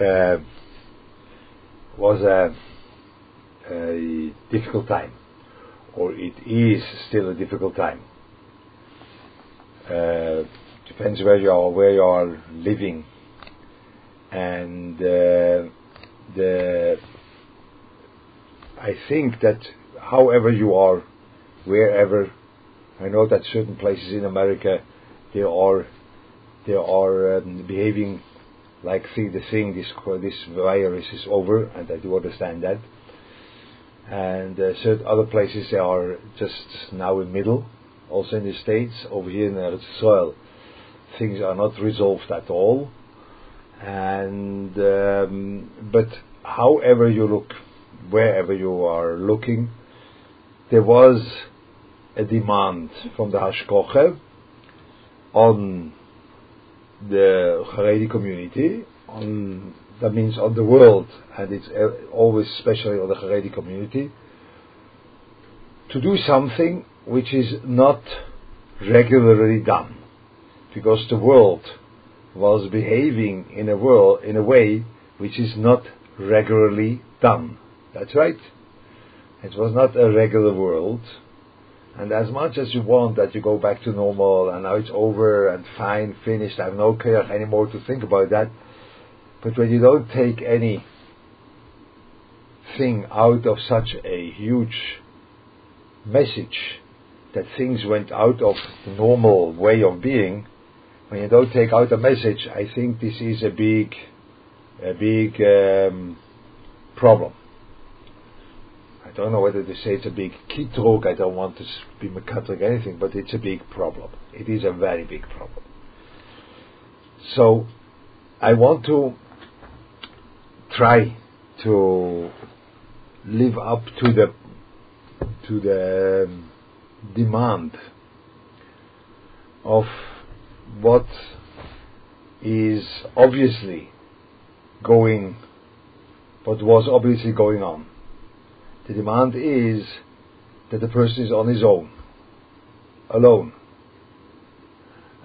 uh, was a, a difficult time, or it is still a difficult time. Uh, depends where you are, where you are living, and uh, the. I think that, however you are, wherever, I know that certain places in America, they are, they are um, behaving like see the thing this this virus is over, and I do understand that. And uh, certain other places are just now in middle, also in the states. Over here in the soil, things are not resolved at all. And um, but however you look, wherever you are looking, there was a demand from the Hashkoche on the Haredi community, on that means on the world, and it's always especially on the Haredi community, to do something which is not regularly done, because the world was behaving in a world in a way which is not regularly done. That's right. It was not a regular world. And as much as you want that you go back to normal and now it's over and fine, finished, I have no care anymore to think about that. But when you don't take any thing out of such a huge message that things went out of the normal way of being, when you don't take out a message, I think this is a big, a big um, problem. I don't know whether to say it's a big kitrug. I don't want to be mekatrug anything, but it's a big problem. It is a very big problem. So, I want to try to live up to the to the um, demand of what is obviously going, what was obviously going on. The demand is that the person is on his own, alone.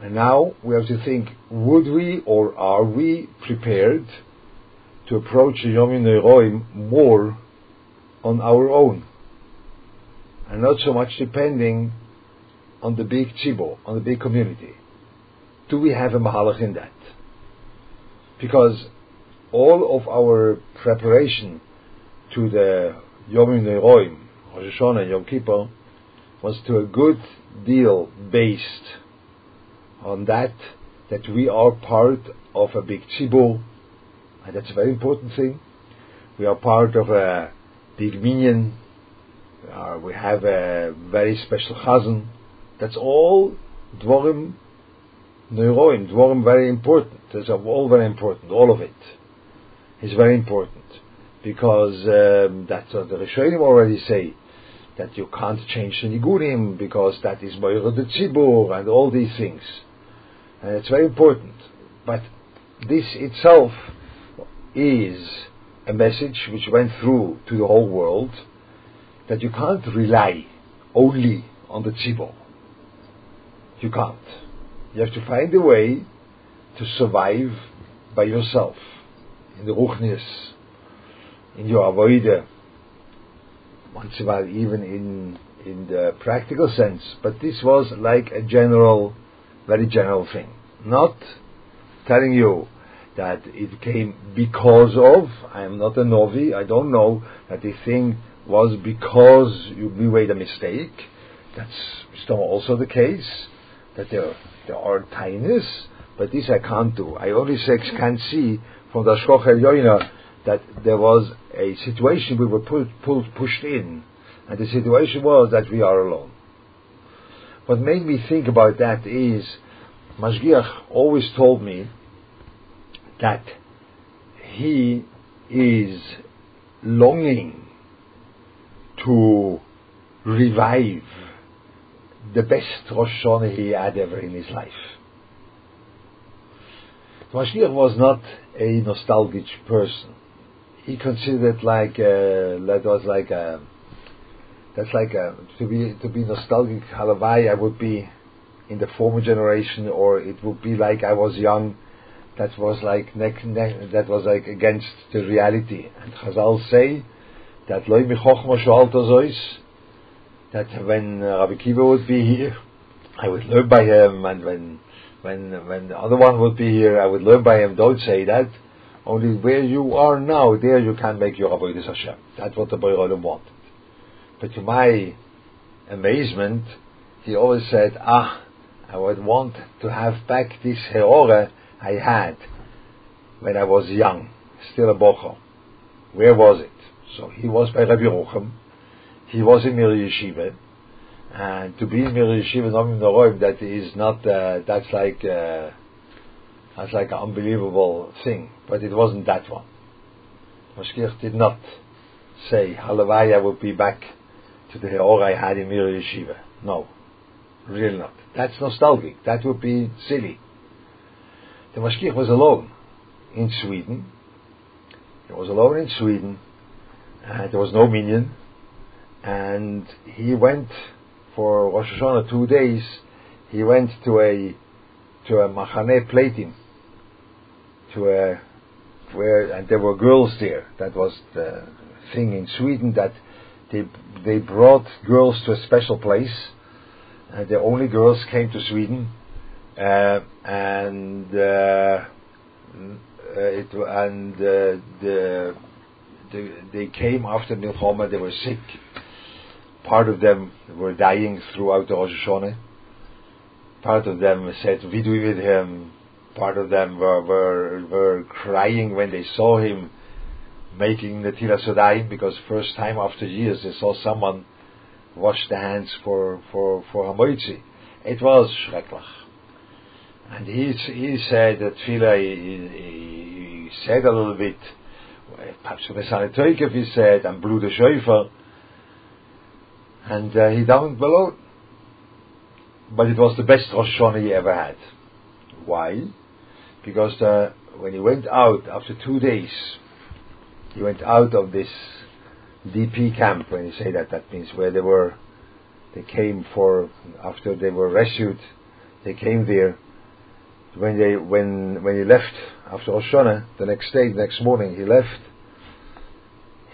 And now we have to think, would we or are we prepared to approach Yom Noraim more on our own? And not so much depending on the big tzibur, on the big community. Do we have a mahalach in that? Because all of our preparation to the Yom Noraim, Rosh Hashanah, Yom Kippur, was to a good deal based on that, that we are part of a big tzibur, and that's a very important thing. We are part of a big minyan. Uh, we have a very special chazan. That's all dvorim neuroim, dvorim very important. That's all very important. All of it is very important because um, that's what the Rishonim already say that you can't change the nigurim because that is moira the tzibur and all these things, and it's very important. But this itself is a message which went through to the whole world that you can't rely only on the tzibur. You can't. You have to find a way to survive by yourself in the ruchnis in your avoider, once a while even in in the practical sense, but this was like a general, very general thing. Not telling you that it came because of, I am not a novi, I don't know that the thing was because you, made a mistake. That's still also the case, that there, there are tinies, but this I can't do. I only can see from the Shkoch that there was a situation we were pulled, pushed in, and the situation was that we are alone. What made me think about that is, Mashgiach always told me that he is longing to revive the best Rosh Hashanah he had ever in his life. Mashgiach was not a nostalgic person he considered like uh, that was like a, that's like a, to be to be nostalgic. Halavai, I would be in the former generation, or it would be like I was young that was like that was like against the reality. And Chazal say that loy that when Rabbi Kiva would be here, I would learn by him, and when when when the other one would be here, I would learn by him. Don't say that. Only where you are now, there you can make your avodas Hashem. That's what the Boirolim wanted. But to my amazement, he always said, "Ah, I would want to have back this heora I had when I was young, still a bocher. Where was it? So he was by Reb Yeruchem. He was in Mir Yeshiva. And to be in Mir Yeshiva that is not, uh, that's like, uh, that's like an unbelievable thing. But it wasn't that one. Mashgiach did not say, Halavai, I will be back to the Heor I had in Mir Yeshiva. No. Really not. That's nostalgic. That would be silly. The Mashgiach was alone in Sweden. He was alone in Sweden. And there was no minyan. And he went for Rosh Hashanah two days. He went to a to a machane plating to a where and there were girls there. That was the thing in Sweden that they they brought girls to a special place. And the only girls came to Sweden uh, and uh, it and uh, the, the they came after milchoma. They were sick. Part of them were dying throughout the Rosh Hashanah. Part of them said vidui with him. Part of them were, were were crying when they saw him making the Tira Sodayim because first time after years they saw someone wash the hands for for for Hamoitzi. It was schrecklich. And he, he said that Tefillah, he, he, said a little bit, perhaps Mesane Toikev he said, and blew the shofar, and uh, he down below. But it was the best Rosh he ever had. Why? Because uh, when he went out after two days, he went out of this DP camp. When you say that, that means where they were, they came for after they were rescued. They came there when they when when he left after Rosh Hashanah, the next day, the next morning, he left.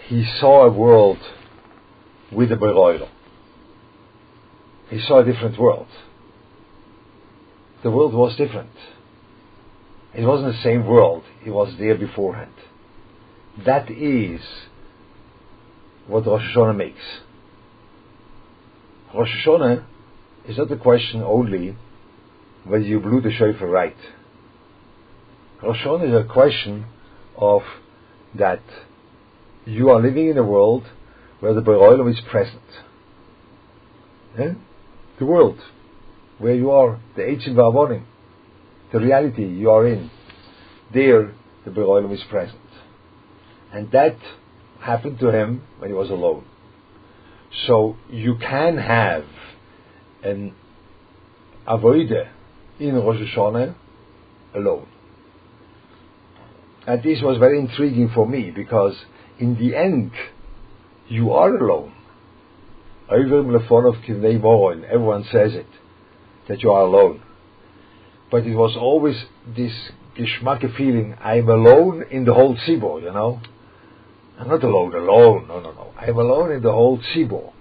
He saw a world with the Beroilo. He saw a different world. The world was different. It wasn't the same world. it was there beforehand. That is what Rosh Hashanah makes. Rosh Hashanah is not a question only whether you blew the shofar right. Rosh Hashanah is a question of that you are living in a world where the Beroilam is present. Yeah? The world where you are, the ancient Vavonim, the reality you are in, there the Beroilam is present. And that happened to him when he was alone. So you can have an avoider in Rosh Hashanah alone. And this was very intriguing for me because in the end, you are alone. Everyone says it, that you are alone. But it was always this geschmacke feeling, I'm alone in the whole Tzibor, you know. I'm not alone, alone, no, no, no. I'm alone in the whole Tzibor.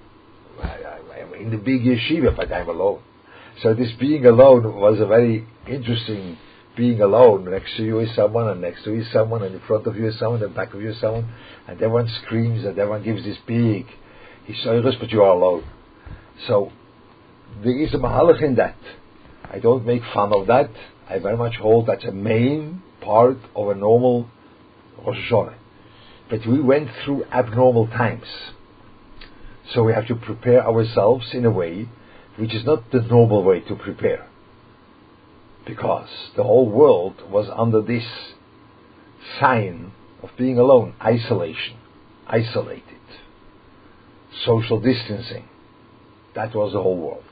I'm in the big yeshiva, but I'm alone. So this being alone was a very interesting being alone. Next to you is someone, and next to you is someone, and in front of you is someone, and back of you is someone, and everyone screams, and everyone gives this big Hisoirus, but you are alone. So there is a mahalach in that. I don't make fun of that. I very much hold that's a main part of a normal Rosh Hashanah. But we went through abnormal times. So we have to prepare ourselves in a way which is not the normal way to prepare. Because the whole world was under this sign of being alone, isolation, isolated, social distancing. That was the whole world.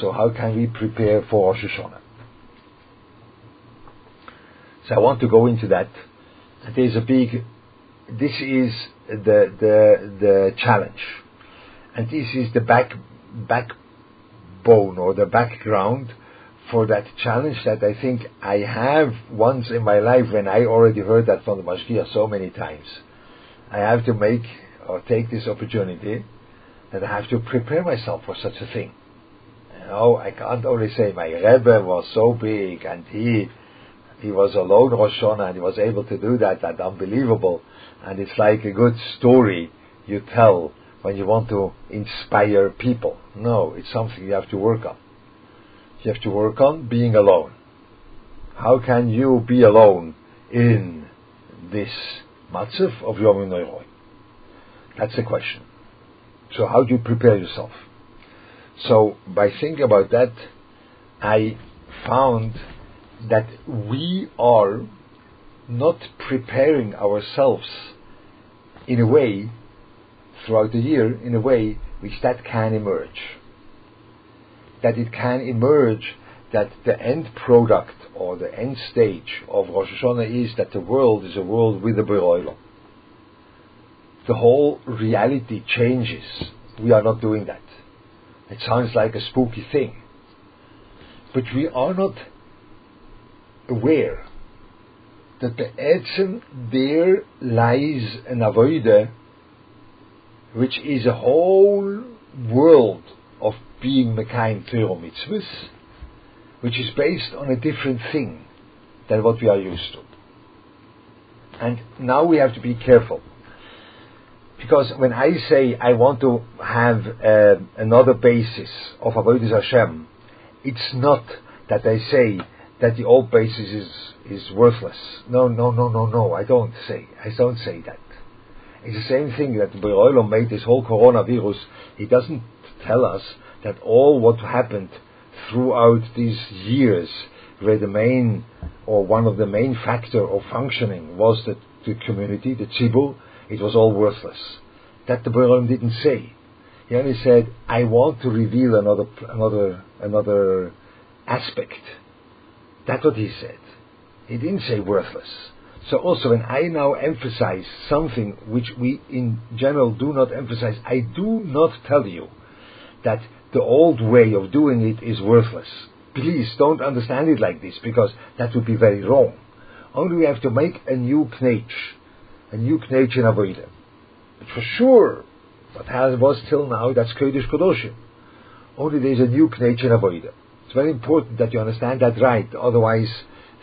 So how can we prepare for Rosh Hashanah? So I want to go into that. There's a big, this is the, the, the challenge. And this is the back backbone or the background for that challenge that I think I have once in my life when I already heard that from the Mashgiach so many times. I have to make or take this opportunity that I have to prepare myself for such a thing. Know, I can't only say my Rebbe was so big and he he was alone Rosh Hashanah and he was able to do that, that unbelievable. And it's like a good story you tell when you want to inspire people. No, it's something you have to work on. You have to work on being alone. How can you be alone in this matzav of Yom Noiroi? That's the question. So how do you prepare yourself? So by thinking about that, I found that we are not preparing ourselves in a way throughout the year in a way which that can emerge. That it can emerge that the end product or the end stage of Rosh Hashanah is that the world is a world with a Beroilo. The whole reality changes. We are not doing that. It sounds like a spooky thing. But we are not aware that the Etzem there lies an avoida which is a whole world of being Mekayim Torah mitzvahs, which is based on a different thing than what we are used to. And now we have to be careful. Because when I say I want to have uh, another basis of Avodah Hashem, it's not that I say that the old basis is, is worthless. No, no, no, no, no. I don't say. I don't say that. It's the same thing that Beroilo made this whole coronavirus. He doesn't tell us that all what happened throughout these years, where the main or one of the main factor of functioning was the, the community, the tzibur, it was all worthless. That the Beroilo didn't say. He only said, "I want to reveal another another another aspect." That's what he said. He didn't say worthless. So also when I now emphasize something which we in general do not emphasize, I do not tell you that the old way of doing it is worthless. Please don't understand it like this because that would be very wrong. Only we have to make a new knetch, a new knetch in Avodah. But for sure, what has was till now, that's Kodesh Kodoshim. Only there's a new knetch in Avodah. It's very important that you understand that right, otherwise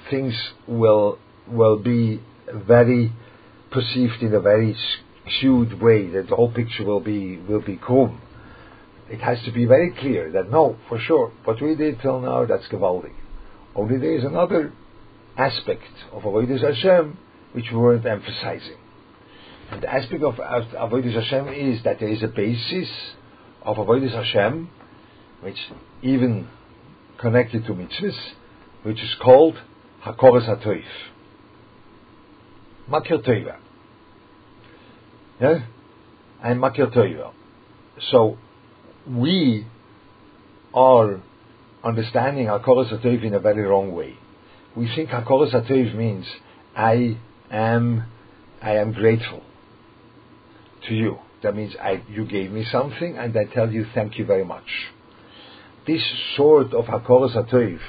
things will will be very perceived in a very skewed way, that the whole picture will be will be krum. It has to be very clear that no, for sure, what we did till now, that's Gavaldi. Only there is another aspect of Avodah Hashem which we weren't emphasizing. The aspect of Avodah Hashem is that there is a basis of Avodah Hashem which even connected to mitzvahs, which is called Hakoras HaToif. Makir Teva. Yeah? And Makir Teva. So, we are understanding Hakoras HaToif in a very wrong way. We think Hakoras HaToif means I am, I am grateful to you. That means I, you gave me something and I tell you thank you very much this sort of Hakoras HaToiv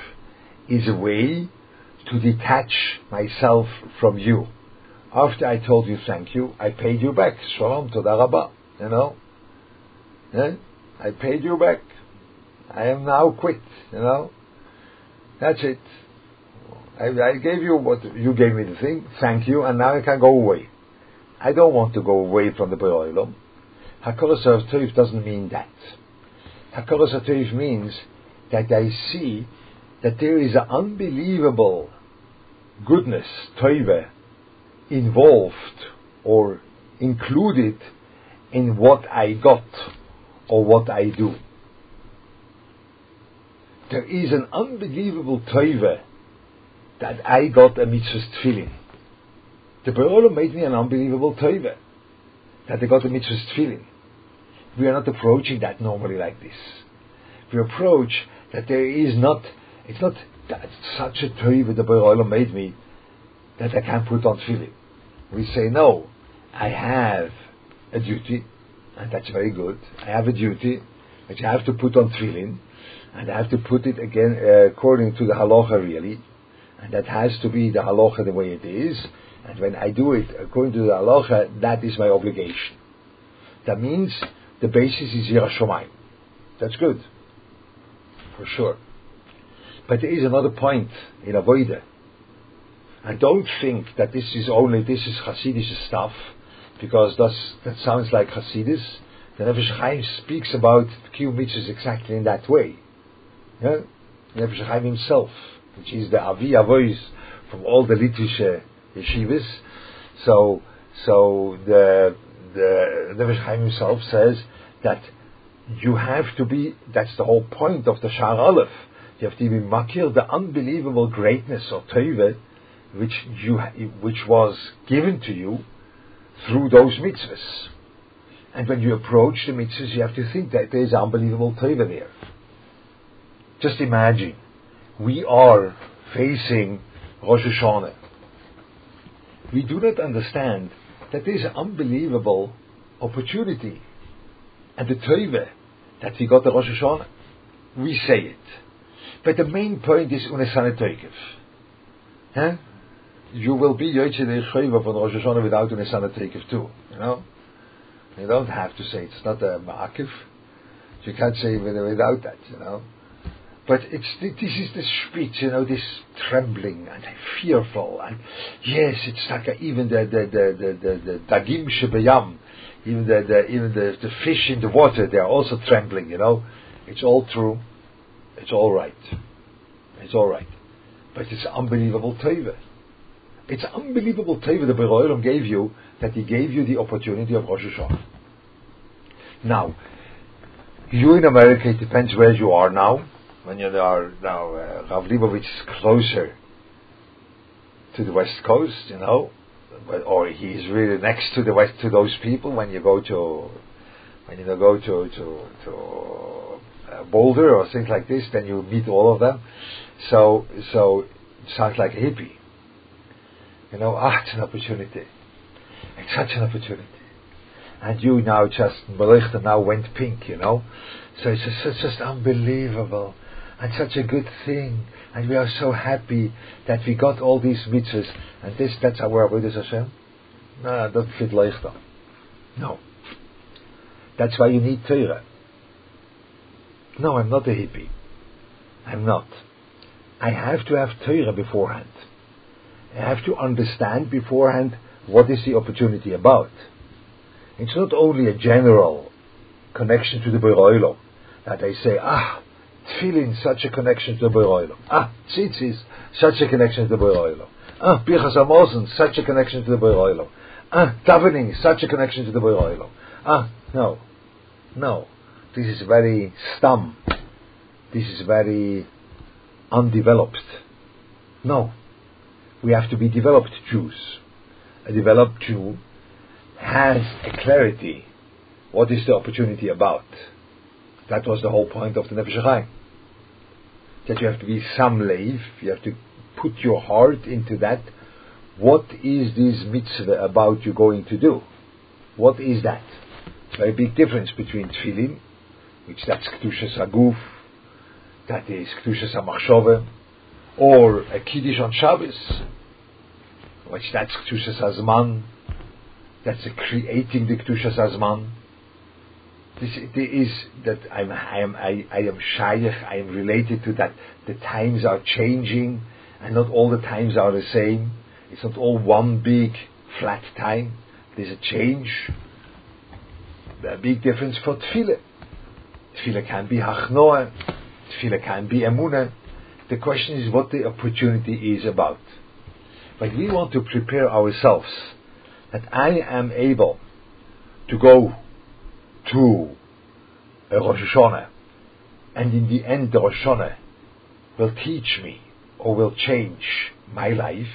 is a way to detach myself from you. After I told you thank you, I paid you back. Shalom, toda rabba. You know? Yeah? I paid you back. I am now quit. You know? That's it. I, I gave you what you gave me the thing. Thank you, and now I can go away. I don't want to go away from the Be'olam. Hakoras HaToiv doesn't mean that. Hakaras HaToiv means that I see that there is an unbelievable goodness, toive, involved or included in what I got or what I do. There is an unbelievable toive that I got a mitzvah tefillin. The Be'olam made me an unbelievable toive that I got a mitzvah tefillin. We are not approaching that normally like this. We approach that there is not, it's not such a Torah the Olam made me that I can't put on tefillin. We say, no, I have a duty, and that's very good. I have a duty which I have to put on tefillin, and I have to put it again uh, according to the halacha really, and that has to be the halacha the way it is. And when I do it according to the halacha, that is my obligation. That means the basis is Yerushalayim. That's good, for sure. But there is another point in Avodah. And don't think that this is only this is Hasidic stuff, because that's, that sounds like Hasidus. The Nefesh Chaim speaks about Mitzvahs exactly in that way. Yeah? Nefesh Chaim himself, which is the Avi Avois from all the Litvish yeshivas. So, so the the Nefesh Chaim himself says that you have to be. That's the whole point of the Shar Aleph. You have to be makir the unbelievable greatness of Teivet, which you which was given to you through those mitzvahs. And when you approach the mitzvahs, you have to think that there is unbelievable Teivet there. Just imagine, we are facing Rosh Hashanah. We do not understand that there is an unbelievable opportunity and the Teive that we got the Rosh Hashanah. We say it. But the main point is Unesane Teikiv. Huh? You will be Yoitze Deichayva from Rosh Hashanah without Unesane Teikiv too. You know? You don't have to say it's not a Ma'akiv. You can't say without that, you know. But it's this is the speech, you know, this trembling and fearful, and yes, it's like a, even the the the the the, dagim shebeyam, even the, the even the, the fish in the water, they are also trembling. You know, it's all true, it's all right, it's all right, but it's unbelievable teva. It's unbelievable teva the Beroilim gave you that He gave you the opportunity of Rosh Hashanah. Now, you in America, it depends where you are now when you are now uh, Rav Leibovitz is closer to the west coast, you know, but, or he's really next to the west to those people. When you go to when you go to to to uh, Boulder or things like this, then you meet all of them. So so it sounds like a hippie. You know, ah, it's an opportunity. It's such an opportunity. And you now just Melichta now went pink, you know. So it's just, it's just unbelievable and such a good thing, and we are so happy that we got all these mitzvahs, and this, that's our avodas Hashem? No, that fit leichta. No. That's why you need Torah. No, I'm not a hippie. I'm not. I have to have Torah beforehand. I have to understand beforehand what is the opportunity about. It's not only a general connection to the Beroilo that I say, ah, Tefillin, such a connection to the Boiroilo. Ah, tzitzis, such a connection to the Boiroilo. Ah, Birchas Hamazon, such a connection to the Boiroilo. Ah, davening, such a connection to the Boiroilo. Ah, no, no. This is very stum. This is very undeveloped. No. We have to be developed Jews. A developed Jew has a clarity. What is the opportunity about? That was the whole point of the Nefesh. That you have to be some leiv, you have to put your heart into that. What is this mitzvah about you going to do? What is that? Very big difference between tefillin, which that's kedushas aguf, that is kedushas hamachshove, or a kiddush on Shabbos, which that's kedushas hazman, that's a creating the kedushas hazman this is that I'm, I am, I, I am shaykh, I am related to that. The times are changing, and not all the times are the same. It's not all one big flat time. There's a change. A big difference for tefillah. Tefillah can be hachnoah. Tefillah can be emunah. The question is what the opportunity is about. But we want to prepare ourselves that I am able to go to a Rosh Hashanah, and in the end the Rosh Hashanah will teach me or will change my life,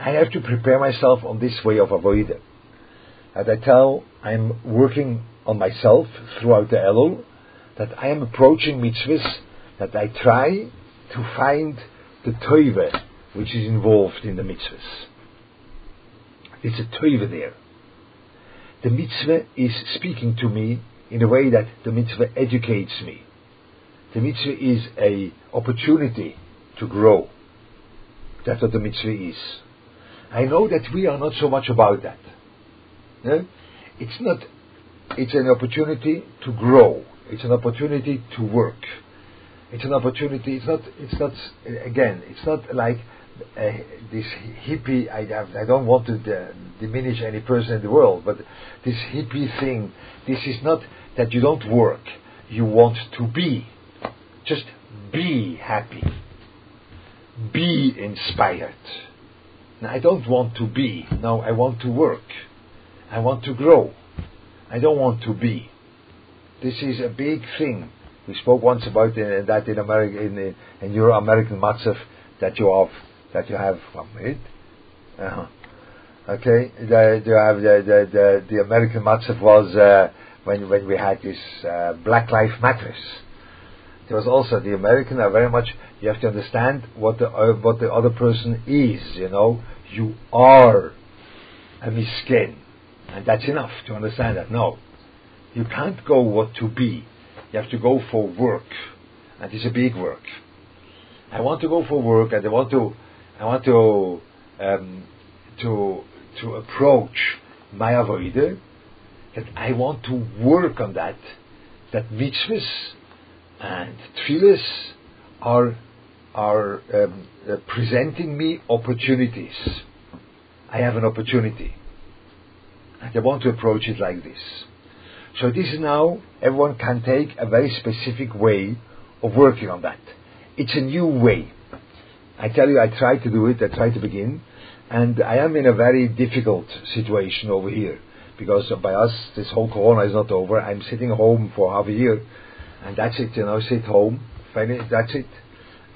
I have to prepare myself on this way of avoiding. As I tell, I'm working on myself throughout the Elul, that I am approaching mitzvahs, that I try to find the toive which is involved in the mitzvahs. It's a toive there the mitzvah is speaking to me in a way that the mitzvah educates me. The mitzvah is a opportunity to grow. That's what the mitzvah is. I know that we are not so much about that. Yeah? It's not. It's an opportunity to grow. It's an opportunity to work. It's an opportunity. It's not. It's not. Again, it's not like uh, this hippie. I, I don't want to uh, diminish any person in the world, but this hippie thing. This is not that you don't work. You want to be. Just be happy. Be inspired. Now, I don't want to be. No, I want to work. I want to grow. I don't want to be. This is a big thing. We spoke once about uh, that in America, in, in your American matzav that you have, that you have. One minute. Uh-huh. Okay, the, you have the the the, the American matzav was uh, when when we had this uh, Black Lives Matters. There was also the American are very much. You have to understand what the uh, what the other person is. You know, you are a miskin, and that's enough to understand that. No, you can't go what to be. You have to go for work, and it's a big work. I want to go for work, and I want to, I want to, um, to to approach my avodah. That I want to work on that. That mitzvahs and tefillahs are are um, uh, presenting me opportunities. I have an opportunity, and I want to approach it like this. So this is now everyone can take a very specific way of working on that. It's a new way. I tell you, I try to do it. I try to begin, and I am in a very difficult situation over here because by us this whole Corona is not over. I'm sitting home for half a year, and that's it. You know, sit home, finish. That's it,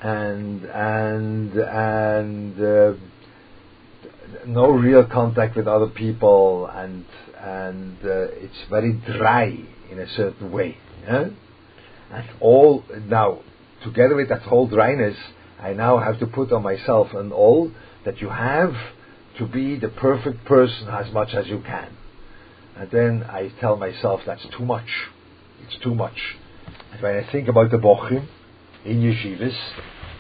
and and and. Uh, no real contact with other people, and and uh, it's very dry in a certain way. Yeah? And all now, together with that whole dryness, I now have to put on myself and all that you have to be the perfect person as much as you can. And then I tell myself that's too much. It's too much. And when I think about the bochim in yeshivas,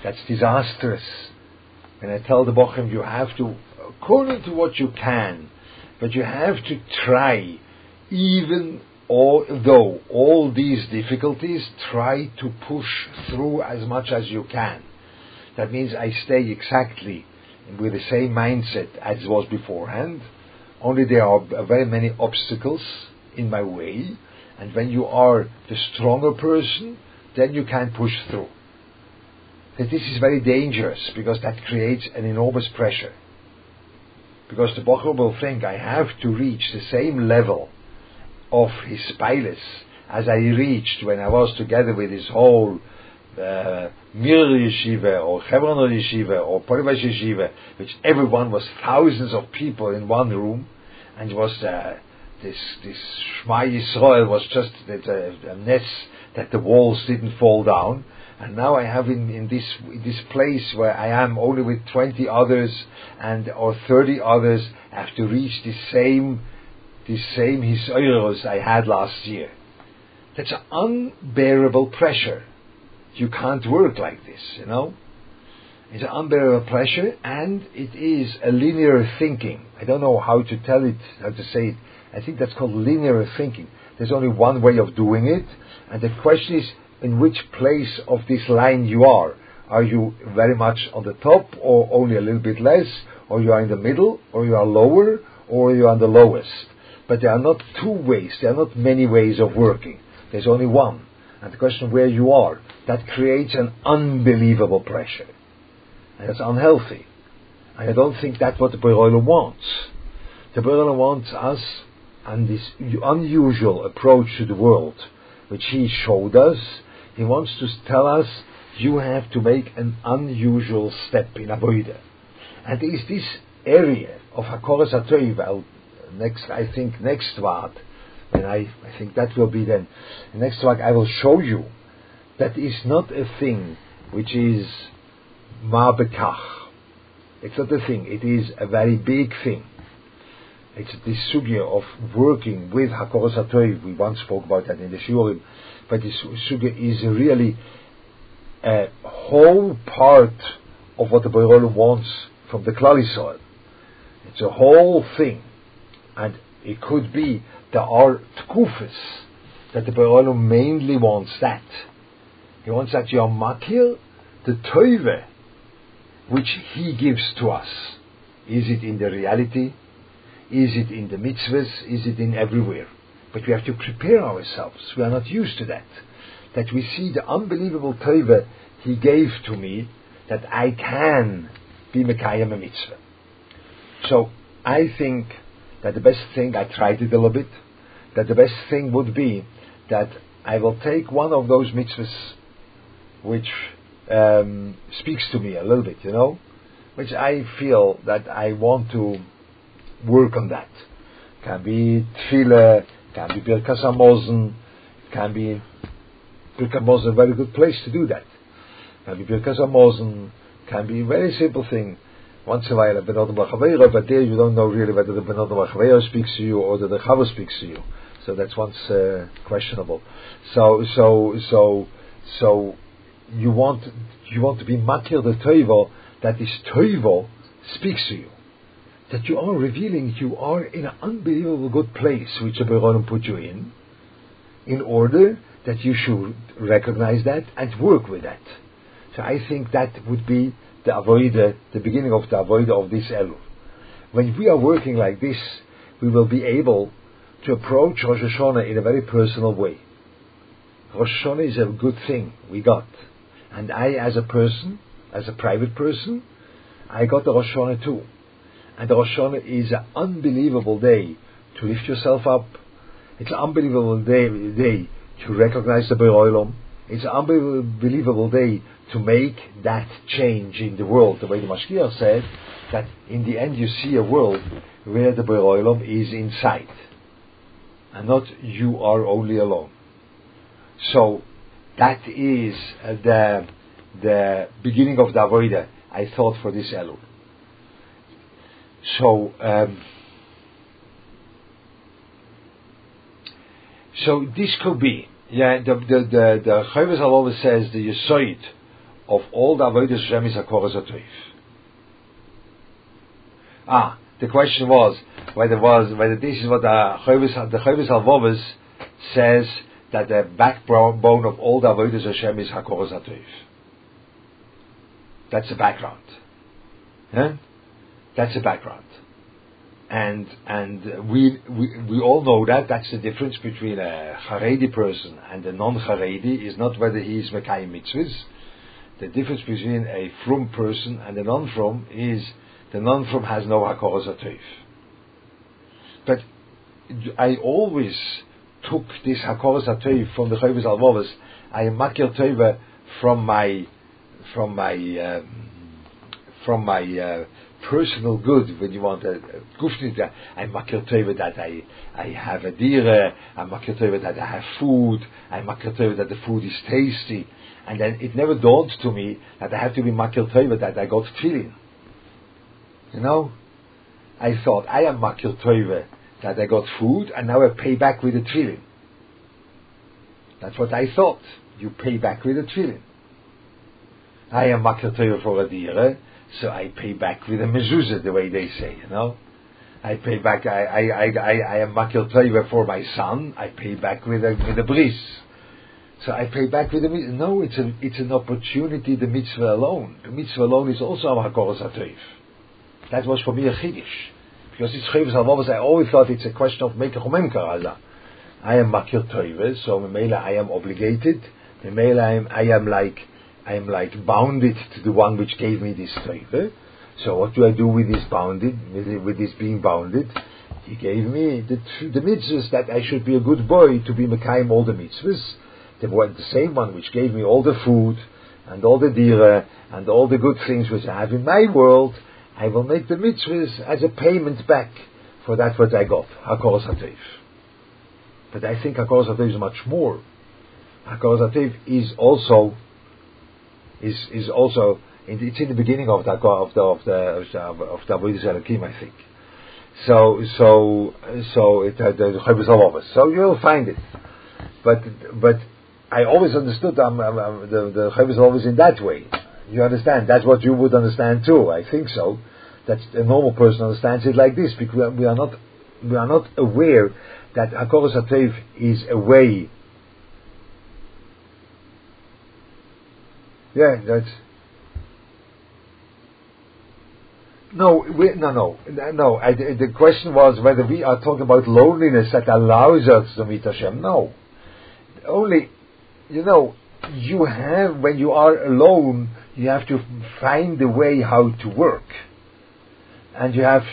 that's disastrous. When I tell the bochim you have to according to what you can, but you have to try, even although all these difficulties, try to push through as much as you can. That means I stay exactly with the same mindset as was beforehand, only there are very many obstacles in my way, and when you are the stronger person, then you can push through. That this is very dangerous because that creates an enormous pressure because the Bocher will think I have to reach the same level of his pilus as I reached when I was together with his whole uh, Mir Yeshiva or Hebron Yeshiva or Ponevezh Yeshiva, which everyone was thousands of people in one room, and it was uh, this this Shema Yisrael was just a, a mess that the walls didn't fall down, and now I have in, in this in this place where I am only with 20 others and or 30 others have to reach the same the same hisoiros I had last year. That's an unbearable pressure. You can't work like this, you know. It's an unbearable pressure, and it is a linear thinking. I don't know how to tell it, how to say it. I think that's called linear thinking. There's only one way of doing it, and the question is, in which place of this line you are. Are you very much on the top or only a little bit less? Or you are in the middle or you are lower or you are on the lowest? But there are not two ways, there are not many ways of working. There's only one. And the question where you are, that creates an unbelievable pressure. And it's unhealthy. And I don't think that's what the Beroiler wants. The Beroiler wants us and this unusual approach to the world, which he showed us, he wants to tell us you have to make an unusual step in Avodah. And is this area of Hakoras HaToiv, next, I think, next Vart, and I, I think that will be then, next Vart I will show you that is not a thing which is ma'bekach. It's not a thing, it is a very big thing. It's this sugya of working with HaToiv, we once spoke about that in the Shurim, but this sugya is really a whole part of what the Boirolim wants from the Klali soil. It's a whole thing. And it could be there are tkufis that the Boirolim mainly wants that. He wants that you're makir, the toive, which he gives to us. Is it in the reality? Is it in the mitzvahs? Is it in everywhere? But we have to prepare ourselves. We are not used to that. That we see the unbelievable toive he gave to me that I can be Mekayim a mitzvah. So I think that the best thing, I tried it a little bit, that the best thing would be that I will take one of those mitzvahs which um, speaks to me a little bit, you know, which I feel that I want to work on that. Can be tefillah, can be Birkas Hamazon, can be Birkas a very good place to do that. Can be Birkas Hamazon, can be a very simple thing. Once in a while a Bachavera, but there you don't know really whether the Bachavera speaks to you or the Chava speaks to you. So that's once uh, questionable. So, so, so, so, you want, you want to be makir the toivo, that this toivo speaks to you. That you are revealing you are in an unbelievable good place which the Beronim put you in, in order that you should recognize that and work with that. So I think that would be the avoida, the beginning of the avoida of this Elul. When we are working like this, we will be able to approach Rosh Hashanah in a very personal way. Rosh Hashanah is a good thing we got. And I, as a person, as a private person, I got the Rosh Hashanah too. And the Rosh Hashanah is an unbelievable day to lift yourself up. It's an unbelievable day, day to recognize the Be'olam. It's an unbelievable day to make that change in the world. The way the Mashgiach said, that in the end you see a world where the Be'olam is inside. And not you are only alone. So, that is uh, the, the beginning of the Avodah I thought for this Elul. So, um, so this could be, yeah, the, the, the, the Chavis always says the Yesoid of all the Avodah Hashem is HaKoraz HaToif. Ah, the question was whether was whether this is what the Chavis the Alvovas says that the backbone bone of all the Avodah Hashem is HaToif. That's the background. That's the background. And and we, we we all know that that's the difference between a Haredi person and a non-Haredi is not whether he is Mekayim mitzvahs. The difference between a frum person and a non-frum is the non-frum has no Hakoros Atoif. But I always took this Hakoros Atoif from the Chovos Halevovos. I am Makir Tova from my from my um, from my uh, personal good when you want a gufnit I'm makir tova that I I have a dire I'm makir tova that I have food I'm makir tova that the food is tasty. And then it never dawned to me that I have to be makir tova that I got tefillin you know? I thought I am makir tova that I got food and now I pay back with the tefillin that's what I thought you pay back with the tefillin I am tova for a dire eh? so I pay back with a mezuzah, the way they say, you know. I pay back. I I I I, am makil teiva for my son. I pay back with a with a bris. So I pay back with a mitzvah. No, it's an it's an opportunity. The mitzvah alone. The mitzvah alone is also a hakoros. That was for me a chiddush because it's Chovos Halevovos. I always thought it's a question of make a Allah. I am makil teiva, so memela I am obligated. Memela I am I am like I am like bounded to the one which gave me this favor. So what do I do with this bounded, with, with this being bounded? He gave me the, the mitzvahs that I should be a good boy to be Mekayim all the mitzvahs. The, the same one which gave me all the food and all the dira and all the good things which I have in my world, I will make the mitzvahs as a payment back for that what I got. Hakor Satev. But I think Hakor Satev is much more. Hakor Satev is also is is also it's in the beginning of the of the of the of the Avodah Elokim, I think. So so so it had the Chavis So you'll find it, but but I always understood um, um, um, the the Chav is always in that way. You understand? That's what you would understand too. I think so. That a normal person understands it like this because we are, not we are not aware that Hakoros Hatev is a way. Yeah, that's. No, we, no, no, no. I, the question was whether we are talking about loneliness that allows us to meet Hashem. No, only, you know, you have when you are alone, you have to find the way how to work, and you have,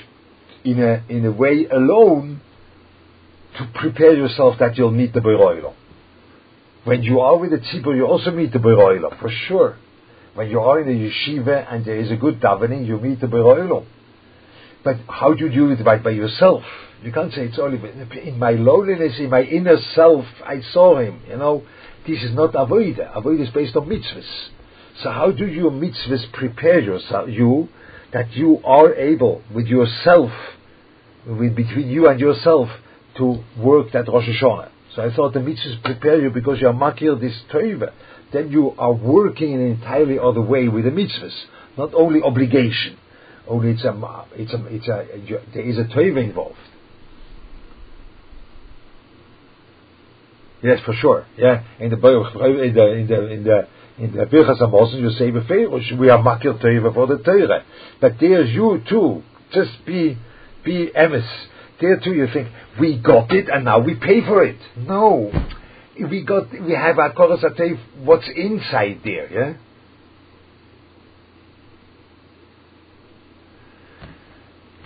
in a in a way alone, to prepare yourself that you'll meet the Beroilo. When you are with the tzibur, you also meet the Beroilo, for sure. When you are in a yeshiva and there is a good davening, you meet the Beroilo. But how do you do it by, by yourself? You can't say it's only in my loneliness, in my inner self, I saw him. You know, this is not avoida. Avoida is based on mitzvahs. So how do your mitzvahs prepare yourself, you, that you are able with yourself, with between you and yourself, to work that Rosh Hashanah. So I thought the mitzvahs prepare you because you are makir this teva. Then you are working in an entirely other way with the mitzvahs, not only obligation. Only it's a, it's a, it's a, there is a teva involved. Yes, for sure. Yeah, in the in the in the in the in the Birchas Hamazon you say befeirush we are makir teva for the Torah, but there's you too. Just be be emes there too you think, we got it and now we pay for it. No. We got, we have our Koros what's inside there, yeah?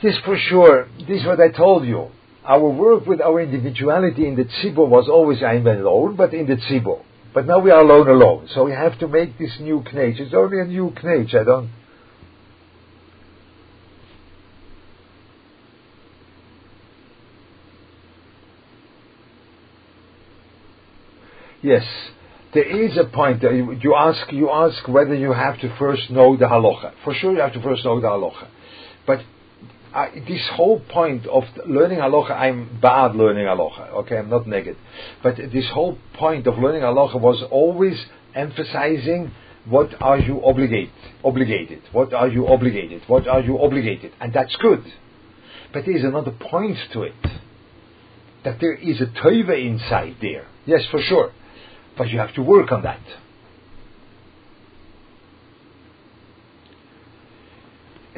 This for sure, this is what I told you. Our work with our individuality in the tzibur was always I'm alone, but in the tzibur. But now we are alone alone. So we have to make this new knage. It's only a new knage. I don't, Yes, there is a point. That you ask, you ask whether you have to first know the halacha. For sure, you have to first know the halacha. But uh, this whole point of learning halacha, I'm bad learning halacha. Okay, I'm not negative. But this whole point of learning halacha was always emphasizing what are you obligated, obligated? What are you obligated? What are you obligated? And that's good. But there is another point to it. That there is a tova inside there. Yes, for sure. But you have to work on that.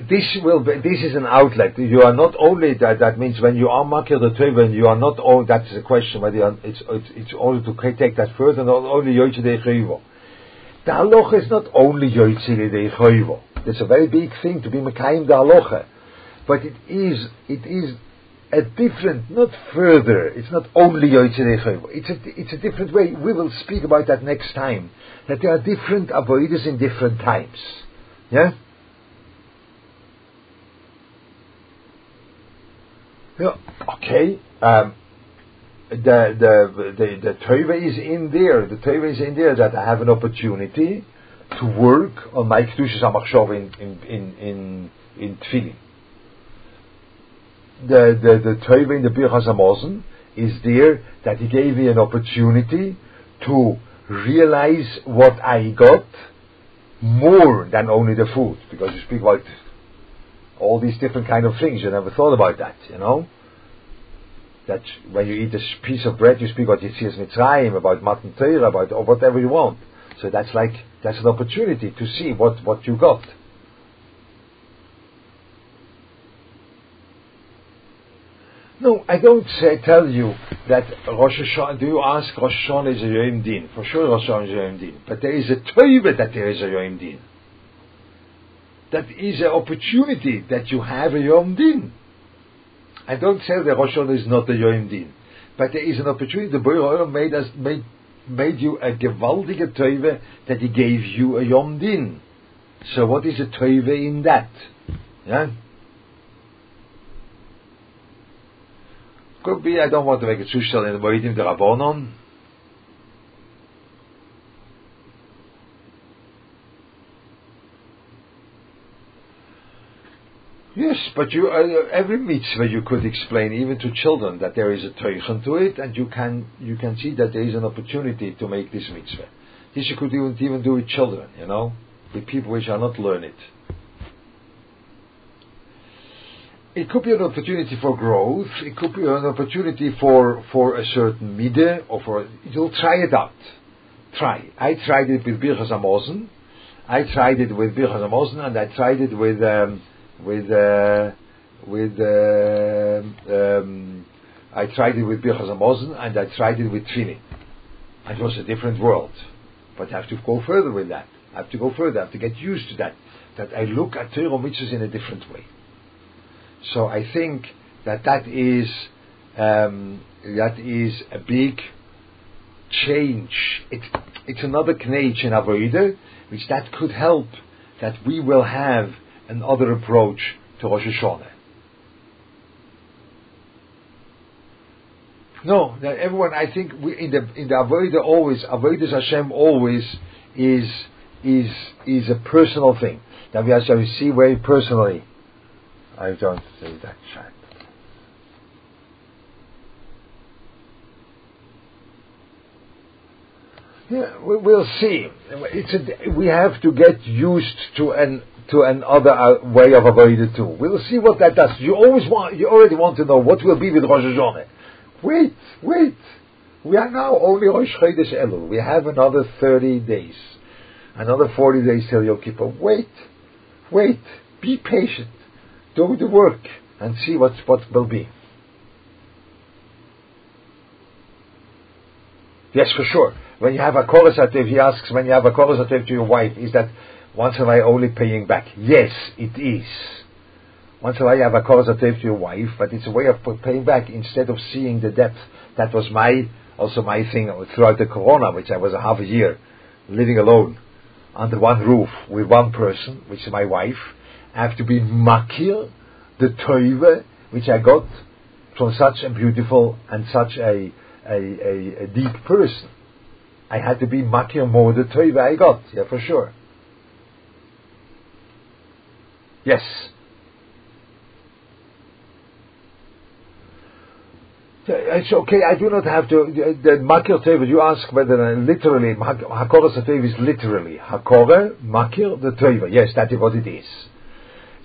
This will be, this is an outlet. You are not only that. That means when you are makir the Teva, you are not. Oh, that's the question. Whether are, it's, it's it's only to take that further. Not only yoytze de The halacha is not only yoytze de It's a very big thing to be mekayim the halacha, but it is it is a different, not further. It's not only Yoitzei It's a, it's a different way. We will speak about that next time. That there are different avoiders in different times. Yeah? Okay. Um, the the the the Torah is in there. The Torah is in there that I have an opportunity to work on my kedushas hamachshov in in in in, in the the the Torah in the Birchas Hamazon is there that He gave me an opportunity to realize what I got more than only the food, because you speak about all these different kind of things. You never thought about that, you know. That when you eat a piece of bread, you speak about Yetzias Mitzrayim, about Matan Torah, about or whatever you want. So that's like that's an opportunity to see what what you got. No, I don't say, tell you that Rosh Hashanah, do you ask Rosh Hashanah is a Yom Din? For sure Rosh Hashanah is a Yom Din. But there is a Teuve that there is a Yom Din. That is an opportunity that you have a Yom Din. I don't say that Rosh Hashanah is not a Yom Din. But there is an opportunity. The Boyer made us, made, made you a gewaltige Teuve that he gave you a Yom Din. So what is a Teuve in that? Yeah? Could be I don't want to make a Zustand in the Moedim the Rabbonon. Yes, but you uh, every mitzvah you could explain even to children that there is a teichen to it, and you can you can see that there is an opportunity to make this mitzvah. This you could even even do with children, you know, with people which are not learned. It could be an opportunity for growth. It could be an opportunity for for a certain midah or for you'll try it out. Try. I tried it with Birchas Hamazon. I tried it with Birchas Hamazon, and I tried it with. Um, with uh, with uh, um, I tried it with Birchas Hamazon and I tried it with Tfilin. It was a different world, but I have to go further with that. I have to go further. I have to get used to that. That I look at Torah mitzvahs in a different way. So I think that that is um, that is a big change. It, it's another knage in Avodah, which that could help that we will have another approach to Rosh Hashanah. No, everyone. I think we, in the in the avodah always avodas Hashem always is is is a personal thing that we to see very personally. I don't say that chat. Yeah, we, will see. It's a, we have to get used to an to another uh, way of avoiding it too. We'll see what that does. You always want, you already want to know what will be with Rosh Hashanah. Wait, wait. We are now only Rosh Chodesh Elul. We have another 30 days. Another 40 days till Yom Kippur. Wait, wait. Be patient. Do the work and see what, what will be. Yes, for sure. When you have a chorus he asks, when you have a chorus to your wife, is that once while only paying back. Yes, it is. Once in a while you have a cause to your wife, but it's a way of paying back instead of seeing the depth. That was my, also my thing throughout the corona, which I was a half a year living alone under one roof with one person, which is my wife. I have to be makir, the toive, which I got from such a beautiful and such a, a, a, a deep person. I had to be makir more the toive I got, yeah, for sure. Yes. It's okay. I do not have to. The makir teva. You ask whether literally hakora teva is literally hakora makir the teva. Yes, that is what it is.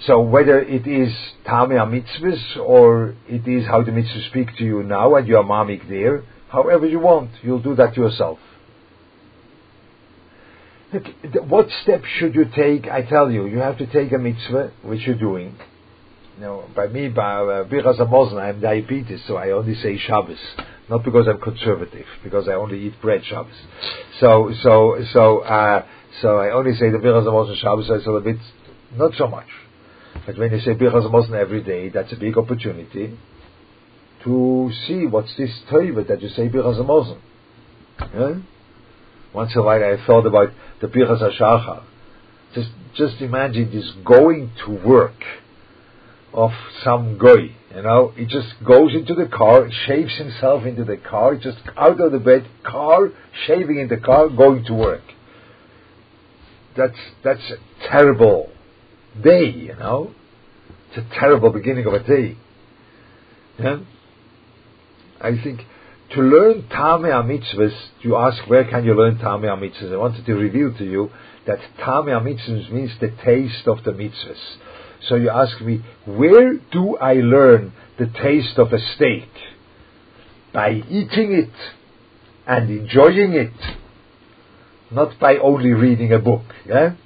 So whether it is tame mitzvahs or it is how the mitzvahs speak to you now and you are mamik there, however you want, you'll do that yourself. What steps should you take? I tell you, you have to take a mitzvah, which you're doing. You know, by me, by uh, Birchas uh, I have diabetes, so I only say Shabbos. Not because I'm conservative, because I only eat bread Shabbos. So, so, so, uh, so I only say the Birchas Hamazon Shabbos, so it's a bit, not so much. But when you say Birchas Hamazon every day, that's a big opportunity to see what's this Torah that you say Birchas Hamazon. Yeah? Once in a while I thought about the Birchas HaShachar. Just, just imagine this going to work of some guy, you know, he just goes into the car, shaves himself into the car, just out of the bed, car, shaving in the car, going to work. That's, that's a terrible day, you know. It's a terrible beginning of a day. Yeah? I think to learn Tamei mitzvahs, you ask where can you learn Tamei mitzvahs? I wanted to reveal to you that Tamei mitzvahs means the taste of the mitzvahs. So you ask me, where do I learn the taste of a steak? By eating it and enjoying it, not by only reading a book. Yeah.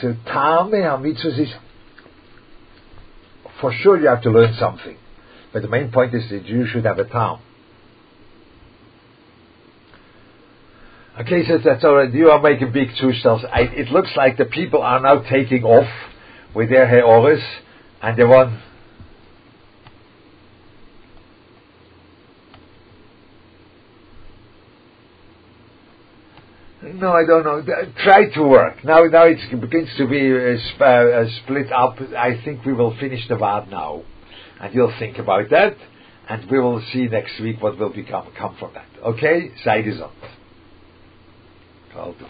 So Tamei mitzvahs is for sure you have to learn something, but the main point is that you should have a tam. Okay, so that's all right. You are making big zustells. It looks like the people are now taking off with their heoris, and they want. No, I don't know. Try to work. Now, now it begins to be uh, sp- uh, split up. I think we will finish the Vaad now, and you'll think about that, and we will see next week what will become come from that. Okay, side is on. I'll do.